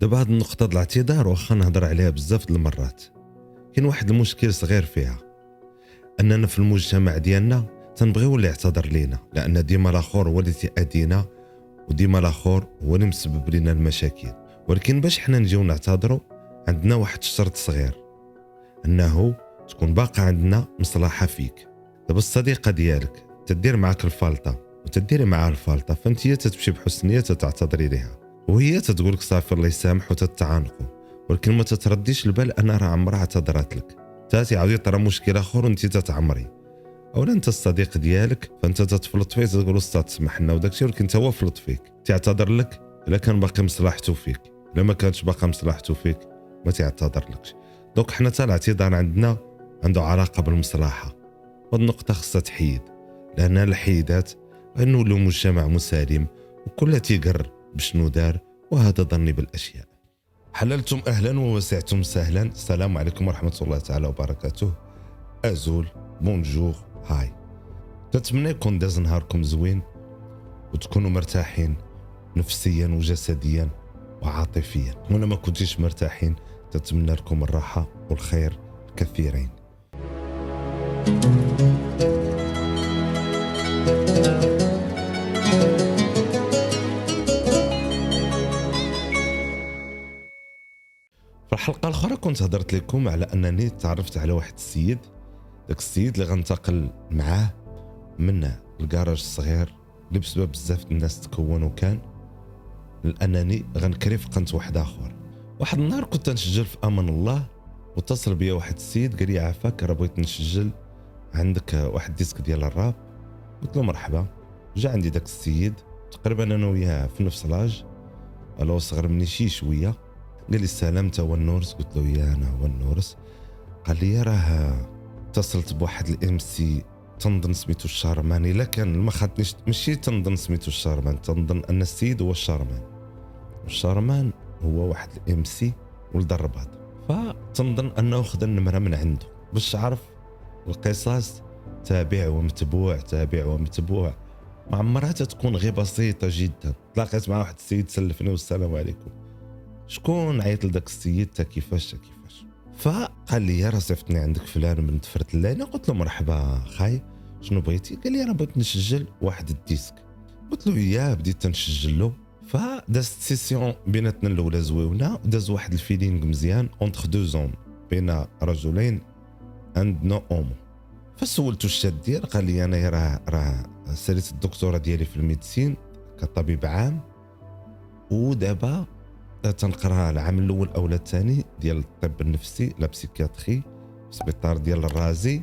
دابا هاد النقطة د الاعتذار واخا نهضر عليها بزاف د المرات. كاين واحد المشكل صغير فيها. أننا في المجتمع ديالنا تنبغيو اللي يعتذر لينا لأن ديما الآخر هو اللي تيأذينا وديما الآخر هو اللي مسبب لنا المشاكل. ولكن باش حنا نجيو نعتذروا عندنا واحد الشرط صغير. أنه تكون باقا عندنا مصلحة فيك. دابا الصديقة ديالك تدير معاك الفالطة وتديري معاها الفالطة فأنت تتمشي بحسن نية تعتذري ليها. وهي تتقول لك صافي الله يسامح وتتعانقوا. ولكن ما تترديش البال أنا راه عمرها اعتذرت لك. تاتي عاودي طرا مشكل أخر وانت تتعمري. أولا أنت الصديق ديالك فأنت تتفلط فيه تقول أستاذ تسمح لنا وداك الشيء ولكن هو فلط فيك. تعتذر لك؟ إلا كان باقي مصلحته فيك. إلا ما كانش باقي مصلحته فيك ما تعتذر لكش. دونك حنا حتى الاعتذار عندنا عنده علاقة بالمصلحة. والنقطه خصها تحيد. لأن الحيدات غنولوا مجتمع مسالم وكل تيقر. بشنو دار وهذا ظني بالأشياء. حللتم أهلا ووسعتم سهلا. السلام عليكم ورحمة الله تعالى وبركاته. أزول بونجور هاي. نتمنى يكون داز نهاركم زوين وتكونوا مرتاحين نفسيا وجسديا وعاطفيا. وأنا ما كنتيش مرتاحين تتمنى لكم الراحة والخير كثيرين. في الحلقة الأخرى كنت هضرت لكم على أنني تعرفت على واحد السيد. داك السيد اللي غنتقل معاه من الكراج الصغير اللي بسبب بزاف الناس تكونوا كان لأنني غنكري في قنت واحد آخر. واحد النهار كنت نسجل في أمان الله واتصل بيا واحد السيد قال لي عافاك راه بغيت نسجل عندك واحد disque ديال الراب. قلت له مرحبا. جا عندي داك السيد تقريبا أنا وياه في نفس l'âge. أولا صغر مني شي شوية. قال لي السلام انت هو النورس قلت له يا أنا هو النورس قال لي راه اتصلت بواحد ال MC تنظن سميتو الشارمان. إلا كان ما خاطنيش ماشي تنظن سميتو الشارمان تنظن أن السيد هو الشارمان. الشارمان هو واحد ال MC ولد الرباط. فتنظن أنه خذ النمره من عنده. باش تعرف القصص تابع ومتبوع تابع ومتبوع. ما عمرها تكون غير بسيطة جدا. تلاقيت مع واحد السيد سلفني والسلام عليكم. شكون عيط لذاك السيد تا كيفاش تا كيفاش؟ فقال لي راه صيفطني عندك فلان بنت فرت الليلة. قلت له مرحبا خاي شنو بغيتي؟ قال لي أنا بغيت نسجل واحد الديسك. قلت له يا بديت تنسجل له فدازت سيسيون بيناتنا الأولى زويونة وداز واحد الفيلينغ مزيان اونتر دو زون بين رجلين اند نو اومو فسولتو الشاد ديال قال لي أنا راه راه ساليت الدكتوراه ديالي في الميديسين كطبيب عام ودابا تنقرا العام الأول أو الثاني ديال الطب النفسي لا بسيكياتري في السبيطار ديال الرازي.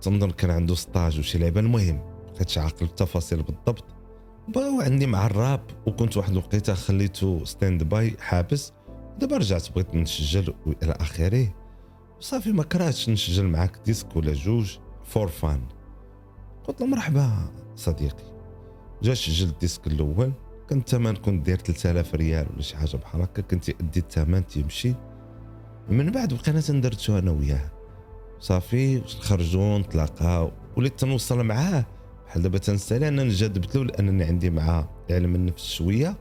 تنظن كان عنده ستاج وشي لعبة. المهم بقيتش عاقل التفاصيل بالضبط. وعندي مع الراب وكنت واحد الوقيتة خليته stand-by حابس. دابا رجعت بغيت نسجل وإلى آخره. صافي ما كرهتش نسجل معاك disque ولا جوج. for fun قلت له مرحبا صديقي. جا سجل ال disque الأول. كان الثمن كنت داير 3000 ريال ولا شي حاجة بحال هكا كنت يأدي الثمن تيمشي من بعد بقينا تندردشو أنا وياه. صافي خرجوا نتلاقاو وليت تنوصل معاه. بحال دابا تنسالي أنا نجذبت له لأنني عندي معاه علم النفس شوية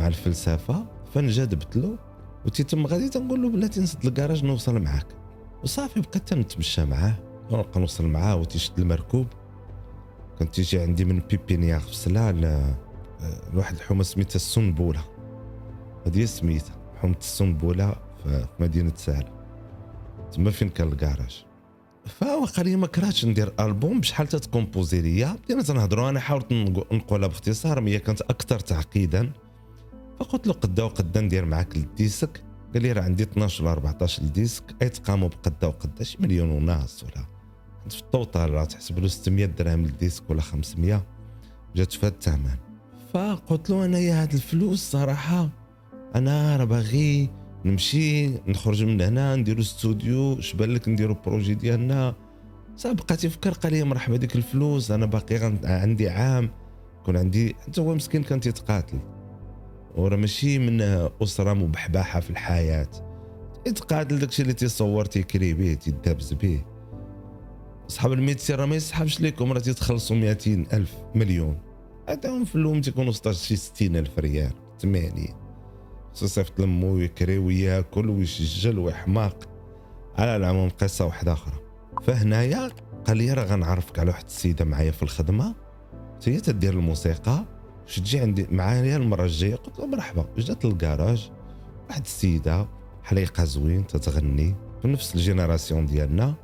مع الفلسفة فنجذبت له. وتيتم غادي تنقول له بلاتي نسد الكراج نوصل معاك. وصافي بقيت تنتمشى معاه. ونبقى نوصل معاه وتيشد المركوب. كنت تيجي عندي من بيبينياغ في سلا لواحد الحومة سميتها السنبولة. هذه سميتها حومة السنبولة في مدينة سهله تما فين كان الكراج فواقع لي ما كرهتش ندير ألبوم بشحال تتكومبوزي ليا؟ بدينا تنهضروا أنا حاولت نقولها باختصار هي كانت أكثر تعقيدا. فقلت له قدا وقدا ندير معاك الديسك. قال لي راه عندي 12 ولا 14 ديسك أي تقاموا بقدا وقدا شي مليون وناس ولا. في التوتال راه تحسب له 600 درهم للديسك ولا 500 جات في هذا الثمن. فقلت له أنا يا هاد الفلوس صراحة أنا راه باغي نمشي نخرج من هنا نديرو استوديو شبان لك نديرو projet ديالنا. صافي بقى تيفكر قال لي مرحبا ديك الفلوس أنا باقي عندي عام كون عندي حتى هو مسكين كان تيتقاتل. وراه ماشي من أسرة مبحبحة في الحياة. يتقاتل داكشي اللي تيصور تيكري به تيدابز به. صحاب الميتسي راه ما يسحبش ليكم راه تيتخلصوا 200 ألف مليون. عندهم في اللوم تيكونوا 16 شي 60 ألف ريال 80 خصو يصيفط لمو ويكري وياكل ويسجل ويحماق. على العموم قصة واحدة أخرى. فهنايا قال لي راه غنعرفك على واحد السيدة معايا في الخدمة. هي تدير الموسيقى. واش تجي عندي معايا المرة الجاية. قلت له مرحبا. جات للكراج واحد السيدة حليقة زوين تتغني في نفس ال génération ديالنا.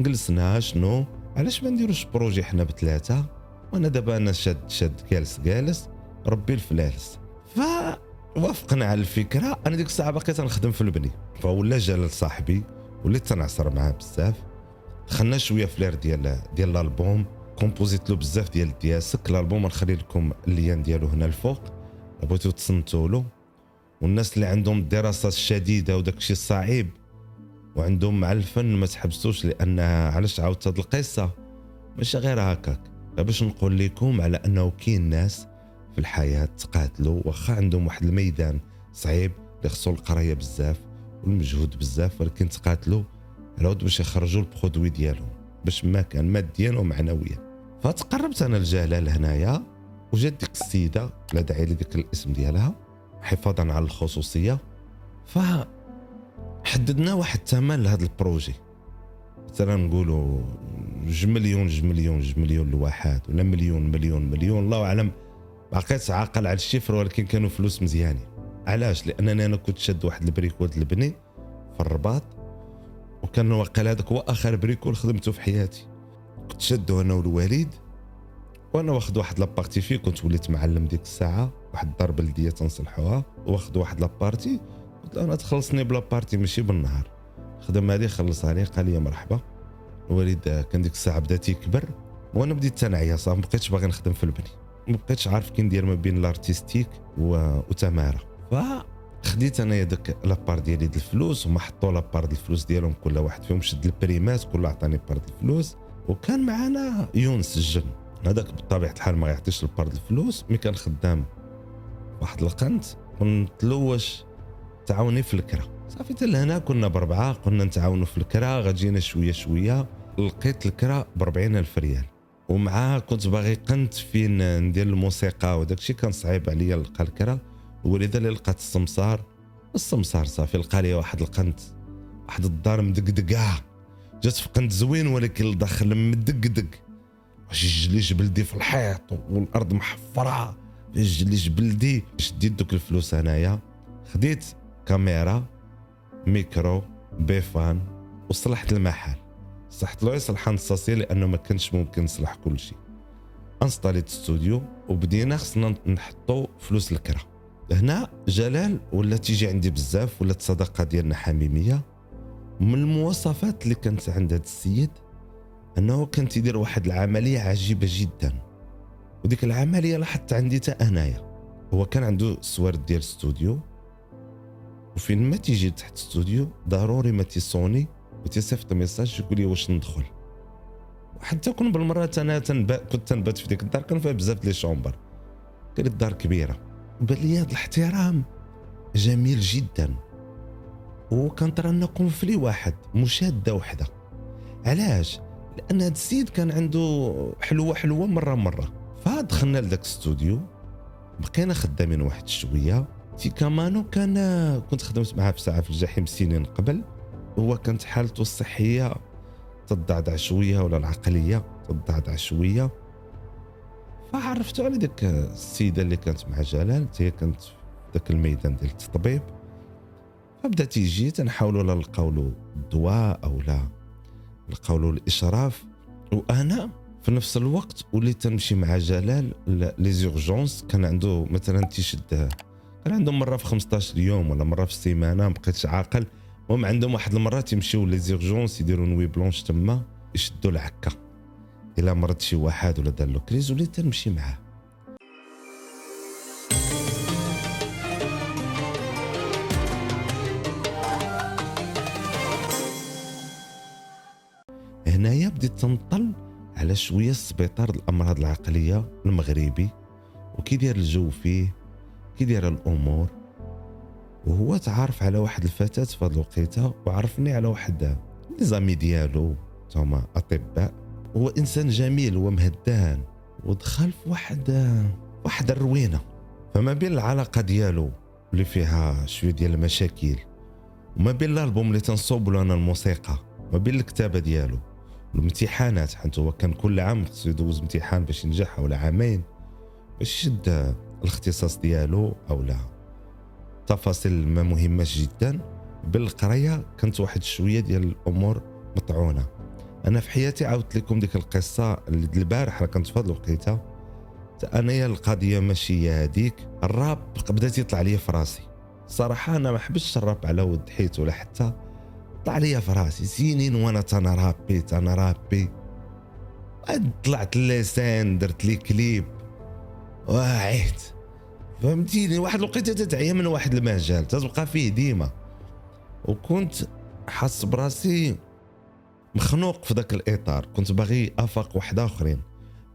جلسنا شنو؟ علاش ما نديروش projet حنا بثلاثة؟ وأنا دابا أنا شاد شاد جالس جالس ربي الفلالس فوافقنا على الفكرة أنا ديك الساعة باقي تنخدم في البني. فولا جا لصاحبي وليت تنعصر معاه بزاف. دخلنا شوية ف l'air ديال ديال الألبوم كومبوزيت له بزاف ديال الدياسك. الألبوم نخلي لكم ال lien ديالو هنا الفوق بغيتو تصنتوا له. والناس اللي عندهم الدراسات الشديده وداك الشيء الصعيب وعندهم مع الفن ما تحبسوش لأن علاش عاودت هذه القصة؟ ماشي غير هكاك. باش نقول لكم على أنه كاين ناس في الحياة تقاتلوا واخا عندهم واحد الميدان صعيب اللي خصو القراية بزاف والمجهود بزاف ولكن تقاتلوا على باش يخرجوا البرودوي ديالهم باش ما كان ماديا ومعنويا فتقربت أنا لجلال هنايا وجات ديك السيدة لا داعي لذكر الاسم ديالها حفاظا على الخصوصية. ف حددنا واحد الثمن لهذا ال projet. مثلا نقولوا جوج مليون جوج مليون جوج مليون لواحد ولا مليون مليون مليون. الله أعلم. بقيت عاقل على ال chiffre ولكن كانوا فلوس مزيانين. علاش؟ لأنني أنا كنت شاد واحد ال bricole البني في الرباط وكان واقع هذاك هو آخر bricole خدمته في حياتي. كنت شادو أنا والوالد وأنا واخد واحد la partie فيه. كنت وليت معلم ديك الساعة واحد الدار بلدية تنصلحوها واخد واحد la partie. قلت له أنا تخلصني ب la partie ماشي بالنهار. الخدمه هذه خلصها لي قال لي مرحبا. الوالد كان ديك الساعة بدا تيكبر وأنا بديت تنعيا صافي ما بقيتش باغي نخدم في البني. ما بقيتش عارف كي ندير ما بين ال artistique وتمارة. فخديت أنايا داك la part ديالي ديال الفلوس وما حطوا la part ديال الفلوس ديالهم كل واحد فيهم شد البريمات كل عطاني part ديال الفلوس وكان معنا يونس الجن. هذاك بطبيعة الحال ما يعطيش ال part ديال الفلوس mais كان خدام واحد القنت. ونتلوش تعاوني في الكرا صافي حتى لهنا كنا بربعة قلنا نتعاونوا في الكرا غادينا شوية شوية. لقيت الكرا ب ألف ريال. ومعاه كنت باغي قنت فين ندير الموسيقى وداك الشيء كان صعيب عليا نلقى الكرا ولذا اللي لقيت السمسار. السمسار صافي لقى لي واحد القنت واحد الدار مدقدقة. جات في قنت زوين ولكن الداخل مدقدق. واش الجليج بلدي في الحيط والأرض محفرة. الجليج بلدي؟ شديت دوك الفلوس انايا خديت كاميرا ميكرو بيفان وصلحت المحل. صحت له يصلح نصاصي لأنه ما كانش ممكن نصلح كل شيء انستاليت ستوديو وبدينا خصنا نحطو فلوس الكرا. هنا جلال ولا تيجي عندي بزاف ولات الصداقه ديالنا حميمية. من المواصفات اللي كانت عند هذا السيد أنه كان تيدير واحد العملية عجيبة جدا. وديك العملية لاحظت عندي حتى أنايا. هو كان عنده سوارد ديال استوديو وفين ما تيجي تحت استوديو ضروري ما تيصوني. وتيصيفط message يقول لي واش ندخل. وحتى كون بالمرات أنا تنبأ كنت تنبأت في ديك الدار كان فيها بزاف لي شومبر. كانت الدار كبيرة. بان لي هذا الاحترام جميل جدا. وكان ترى لنا كونفلي واحد مشادة وحدة. علاش؟ لأن هذا السيد كان عنده حلوة حلوة مرة مرة. فدخلنا لذاك الاستوديو بقينا خدامين واحد شوية. في كامانو كان كنت خدمت معاه في ساعة في الجحيم سنين قبل. هو كانت حالته الصحية تضعضع شوية ولا العقلية تضعضع شوية. فعرفتو على ديك السيدة اللي كانت مع جلال هي كانت في ذاك الميدان ديال التطبيب. فبدا تيجي تنحاولوا لا نلقاو له الدواء أو لا نلقاو له الإشراف. وأنا في نفس الوقت وليت تنمشي مع جلال لي زورجونس. كان عنده مثلا تيشد كان عندهم مرة في 15 يوم ولا مرة في السيمانة ما بقيتش عاقل. المهم عندهم واحد المرات يمشيو les urgences يديروا nuit blanche تما يشدوا العكا إلا مرض شي واحد ولا دار له crise وليت تنمشي معاه. هنايا بديت تنطل على شوية السبيطار الأمراض العقلية المغربي وكي داير الجو فيه كي داير الأمور. وهو تعرف على واحد الفتاة في هذه الوقيتة وعرفني على واحد لي ديالو هما أطباء. هو إنسان جميل ومهدان ودخل في واحد واحد الروينة. فما بين العلاقة ديالو اللي فيها شوية ديال المشاكل وما بين الألبوم اللي تنصوب له أنا الموسيقى ما بين الكتابة ديالو الامتحانات حيت هو كان كل عام خصو يدوز امتحان باش ينجح ولا عامين باش يشد الاختصاص ديالو أو لا. تفاصيل ما مهمة جدا. بالقرايه كانت واحد شوية ديال الأمور مطعونة. أنا في حياتي عاودت لكم ديك القصة اللي البارح راه كنت في هذه الوقيتة. انايا القضية ماشي هي هذيك الراب بدات يطلع لي في راسي. صراحة أنا ما حبستش الراب على ود حيت ولا حتى طلع لي في راسي. سنين وأنا تانا رابي تانا رابي. طلعت لسان درت لي كليب. واعيت. فهمتيني؟ واحد الوقيته تتعيا من واحد المجال تتبقى فيه ديما. وكنت حاس براسي مخنوق في ذاك الإطار كنت باغي أفاق واحد أخرين.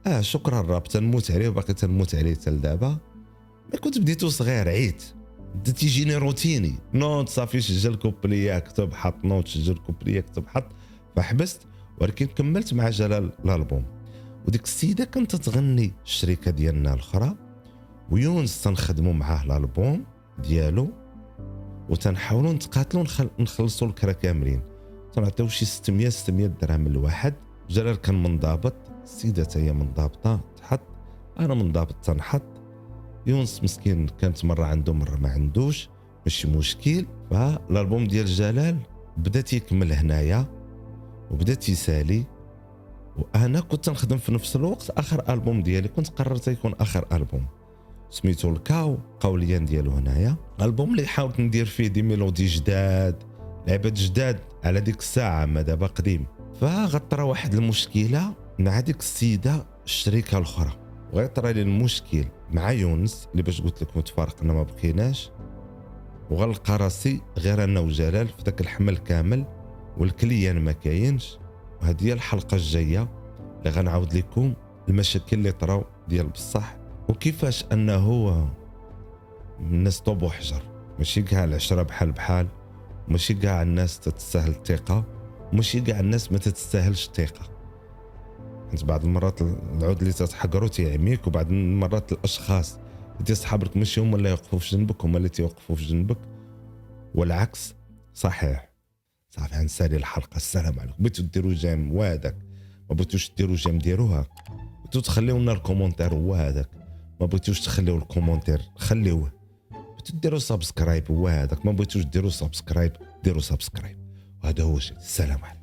آه شكرا الراب تنموت عليه وباقي تنموت عليه حتى لدابا. ملي كنت بديتو صغير عيت. بدا تيجيني روتيني. نوت صافي سجل كوبليه كتب حط نوت سجل كوبليه كتب حط. فحبست ولكن كملت مع جلال الألبوم. وديك السيدة كانت تغني الشركة ديالنا الأخرى. ويونس تنخدموا معاه الالبوم ديالو وتنحاولوا نتقاتلوا نخلصوا الكرا كاملين. تنعطيو شي 600 600 درهم الواحد جلال كان منضبط السيدة هي منضبطه تحط. أنا منضبط تنحط. يونس مسكين كانت مرة عنده مرة ما عندوش. ماشي مشكل. فالألبوم ديال جلال بدا تيكمل هنايا وبدا تيسالي وأنا كنت نخدم في نفس الوقت آخر ألبوم ديالي كنت قررت يكون آخر ألبوم. سميتو الكاو قوليان ديالو هنايا. ألبوم اللي حاولت ندير فيه دي ميلودي جداد لعبات جداد على ديك الساعة ما دابا قديم. فغطرى واحد المشكلة مع ديك السيدة الشركة الأخرى. وغيطرى لي المشكل مع يونس اللي باش قلت لكم تفارقنا ما بقيناش. وغلقى راسي غير أنا وجلال في ذاك الحمل كامل والكليان ما كاينش. وهذه هي الحلقة الجاية اللي غنعاود لكم المشاكل اللي طراو ديال بصح وكيفاش انه الناس طوب وحجر؟ ماشي كاع العشره بحال بحال ماشي كاع الناس تتستاهل الثقة ماشي كاع الناس ما تتستاهلش الثقة. حيت بعض المرات العود اللي تتحقرو تيعميك وبعض المرات الأشخاص اللي تيصحابك ماشي هما اللي يوقفوا في جنبك هما اللي تيوقفوا في جنبك. والعكس صحيح. صافي غنسالي الحلقة. السلام عليكم. بغيتو ديروا j'aime وهذاك ما بغيتوش ديروا j'aime ديروها. بغيتو تخليو لنا ال commentaire هو هذاك بغيتوش تخليو ال commentaire خليوه. بغيتو ديروا subscribe هو هذاك. ما بغيتوش ديروا subscribe ديروا subscribe. وهذا هو الشيء. السلام عليكم.